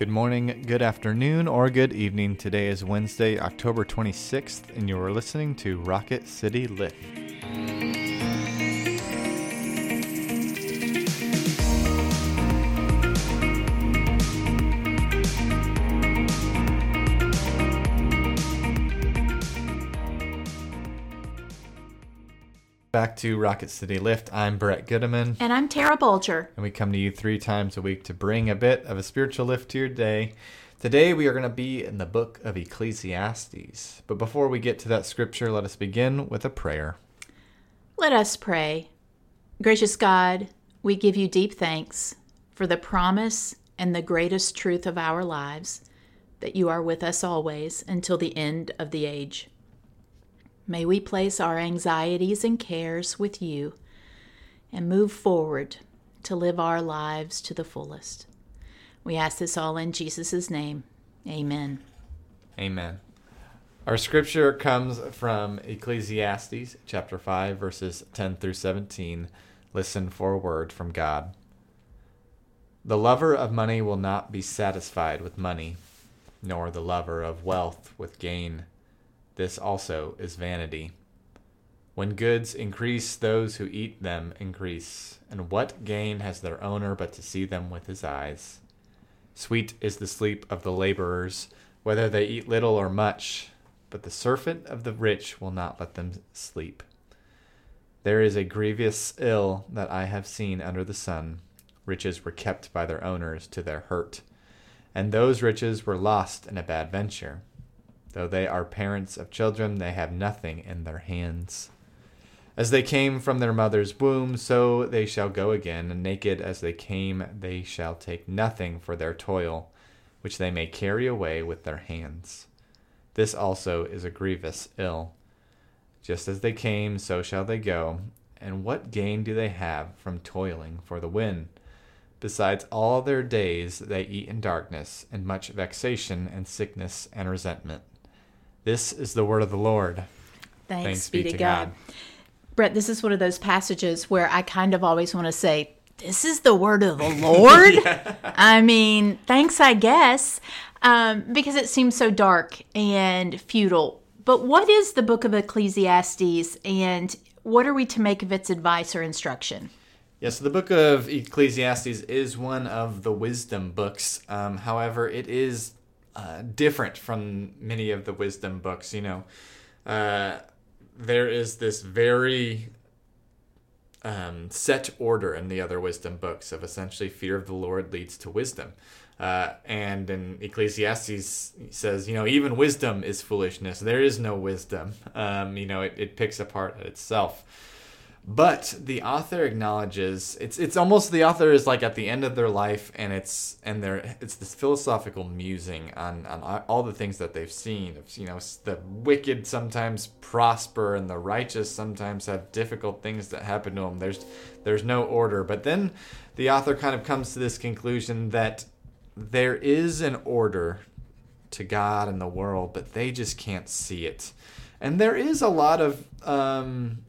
Good morning, good afternoon, or good evening. Today is Wednesday, October 26th, and you are listening to Rocket City Lift. Back to Rocket City Lift. I'm Brett Goodeman. And I'm Tara Bulger. And we come to you three times a week to bring a bit of a spiritual lift to your day. Today we are going to be in the book of Ecclesiastes. But before we get to that scripture, let us begin with a prayer. Let us pray. Gracious God, we give you deep thanks for the promise and the greatest truth of our lives that you are with us always until the end of the age. May we place our anxieties and cares with you and move forward to live our lives to the fullest. We ask this all in Jesus' name. Amen. Amen. Our scripture comes from Ecclesiastes chapter 5, verses 10 through 17. Listen for a word from God. The lover of money will not be satisfied with money, nor the lover of wealth with gain. This also is vanity. When goods increase, those who eat them increase. And what gain has their owner but to see them with his eyes? Sweet is the sleep of the laborers, whether they eat little or much, but the surfeit of the rich will not let them sleep. There is a grievous ill that I have seen under the sun. Riches were kept by their owners to their hurt, and those riches were lost in a bad venture. Though they are parents of children, they have nothing in their hands. As they came from their mother's womb, so they shall go again, and naked as they came, they shall take nothing for their toil, which they may carry away with their hands. This also is a grievous ill. Just as they came, so shall they go, and what gain do they have from toiling for the wind? Besides all their days they eat in darkness, and much vexation and sickness and resentment. This is the word of the Lord. Thanks, Thanks be, be, to God. God. Brett, this is one of those passages where I kind of always want to say, This is the word of the Lord. yeah. I mean, thanks, I guess, um, because it seems so dark and futile. But what is the book of Ecclesiastes and what are we to make of its advice or instruction? Yeah, so the book of Ecclesiastes is one of the wisdom books. Um, however, it is uh, different from many of the wisdom books. You know, uh, there is this very um, set order in the other wisdom books of essentially fear of the Lord leads to wisdom. Uh, and in Ecclesiastes says, you know, even wisdom is foolishness. There is no wisdom. Um, you know, it, it picks apart itself. But the author acknowledges it's it's almost the author is like at the end of their life and it's and they're it's this philosophical musing on, on all the things that they've seen. of You know, the wicked sometimes prosper and the righteous sometimes have difficult things that happen to them. There's there's no order. But then the author kind of comes to this conclusion that there is an order to God and the world, but they just can't see it. And there is a lot of um,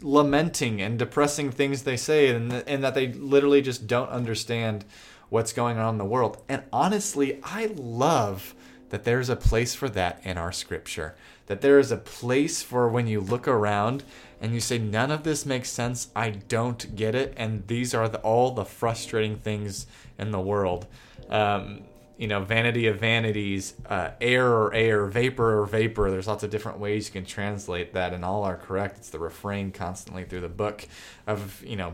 lamenting and depressing things they say and, and that they literally just don't understand what's going on in the world. And honestly, I love that there's a place for that in our scripture. That there is a place for when you look around and you say, none of this makes sense, I don't get it, and these are the, all the frustrating things in the world. Um, you know, vanity of vanities, uh, air or air, vapor or vapor. There's lots of different ways you can translate that, and all are correct. It's the refrain constantly through the book of, you know,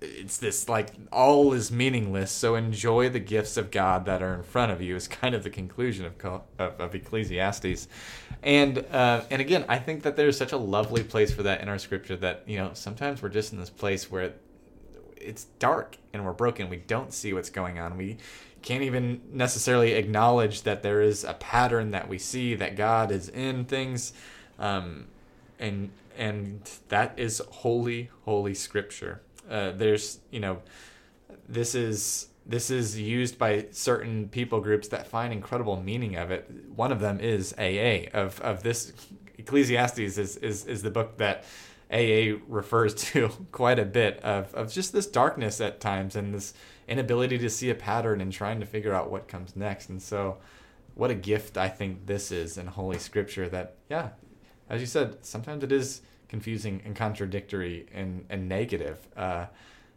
it's this like all is meaningless. So enjoy the gifts of God that are in front of you is kind of the conclusion of of, of Ecclesiastes, and uh, and again, I think that there's such a lovely place for that in our scripture that you know sometimes we're just in this place where it's dark and we're broken. We don't see what's going on. We can't even necessarily acknowledge that there is a pattern that we see that God is in things, um, and and that is holy, holy Scripture. Uh, there's you know, this is this is used by certain people groups that find incredible meaning of it. One of them is AA. Of of this Ecclesiastes is is is the book that AA refers to quite a bit of of just this darkness at times and this inability to see a pattern and trying to figure out what comes next. And so, what a gift I think this is in Holy Scripture that, yeah, as you said, sometimes it is confusing and contradictory and, and negative. Uh,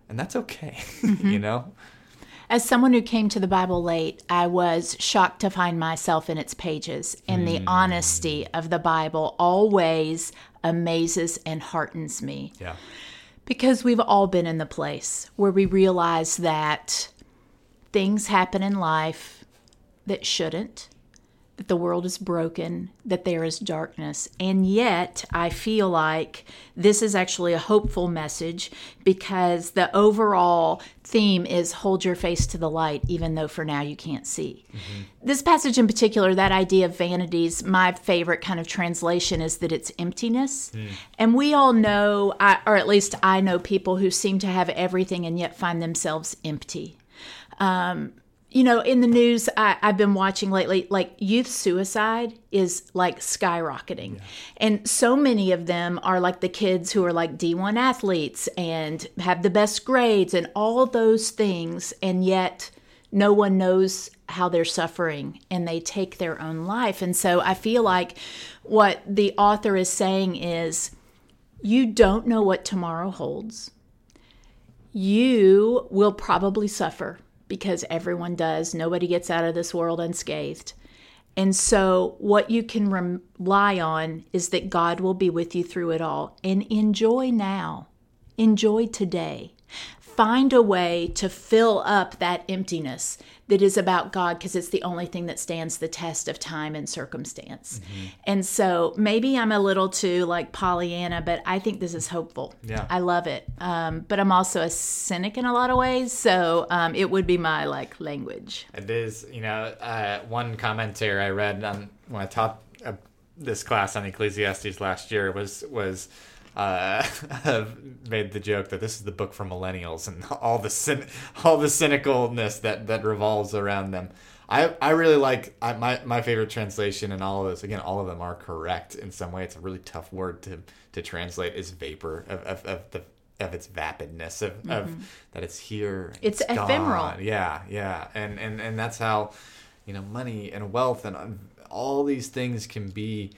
and that's okay, mm-hmm. you know? As someone who came to the Bible late, I was shocked to find myself in its pages. And mm. the honesty of the Bible always amazes and heartens me. Yeah. Because we've all been in the place where we realize that things happen in life that shouldn't that the world is broken, that there is darkness. And yet, I feel like this is actually a hopeful message because the overall theme is hold your face to the light, even though for now you can't see. Mm-hmm. This passage in particular, that idea of vanities, my favorite kind of translation is that it's emptiness. Mm. And we all know, or at least I know people who seem to have everything and yet find themselves empty. Um, you know, in the news I, have been watching lately, like youth suicide is like skyrocketing. Yeah. And so many of them are like the kids who are like D1 athletes and have the best grades and all those things. And yet no one knows how they're suffering and they take their own life. And so I feel like what the author is saying is you don't know what tomorrow holds. You will probably suffer because everyone does. Nobody gets out of this world unscathed. And so, what you can rely on is that God will be with you through it all. And enjoy now, enjoy today find a way to fill up that emptiness that is about God because it's the only thing that stands the test of time and circumstance. Mm-hmm. And so maybe I'm a little too like Pollyanna, but I think this is hopeful. Yeah. I love it. Um, but I'm also a cynic in a lot of ways. So um, it would be my like language. It is, you know, uh, one commentary I read on when I taught uh, this class on Ecclesiastes last year was, was, uh, have made the joke that this is the book for millennials and all the cyn- all the cynicalness that that revolves around them. I, I really like I, my my favorite translation and all of this again all of them are correct in some way. It's a really tough word to to translate is vapor of, of, of the of its vapidness of, mm-hmm. of that it's here it's, it's ephemeral yeah yeah and and and that's how you know money and wealth and all these things can be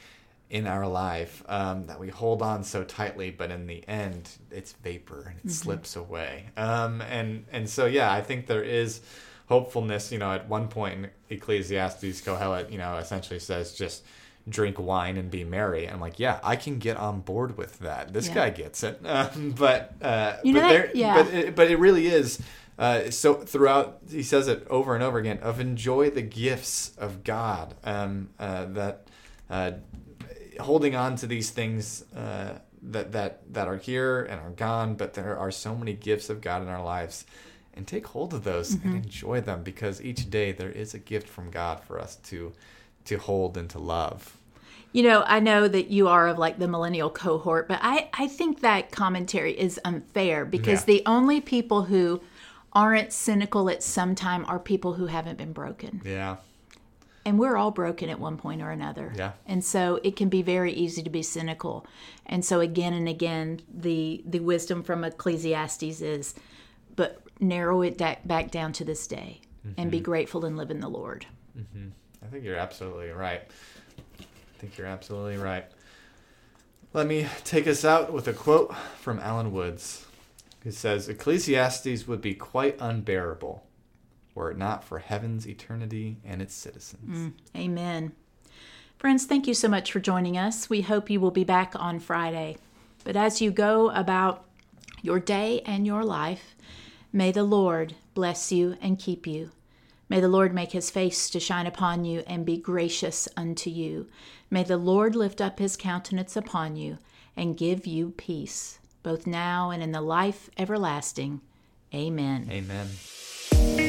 in our life um, that we hold on so tightly, but in the end, it's vapor and it mm-hmm. slips away. Um, and and so yeah, I think there is hopefulness. You know, at one point in Ecclesiastes, Kohelet, you know, essentially says just drink wine and be merry. I'm like, yeah, I can get on board with that. This yeah. guy gets it. Um, but uh, you know but, there, yeah. but it, but it really is. Uh, so throughout, he says it over and over again of enjoy the gifts of God. Um, uh, that uh, holding on to these things uh, that that that are here and are gone, but there are so many gifts of God in our lives, and take hold of those mm-hmm. and enjoy them because each day there is a gift from God for us to to hold and to love. You know, I know that you are of like the millennial cohort, but I I think that commentary is unfair because yeah. the only people who aren't cynical at some time are people who haven't been broken. Yeah and we're all broken at one point or another. Yeah. And so it can be very easy to be cynical. And so again and again, the the wisdom from Ecclesiastes is, but narrow it back down to this day, mm-hmm. and be mm-hmm. grateful and live in the Lord. Mm-hmm. I think you're absolutely right. I think you're absolutely right. Let me take us out with a quote from Alan Woods, who says Ecclesiastes would be quite unbearable were it not for heaven's eternity and its citizens. Mm, amen. Friends, thank you so much for joining us. We hope you will be back on Friday. But as you go about your day and your life, may the Lord bless you and keep you. May the Lord make his face to shine upon you and be gracious unto you. May the Lord lift up his countenance upon you and give you peace, both now and in the life everlasting. Amen. Amen.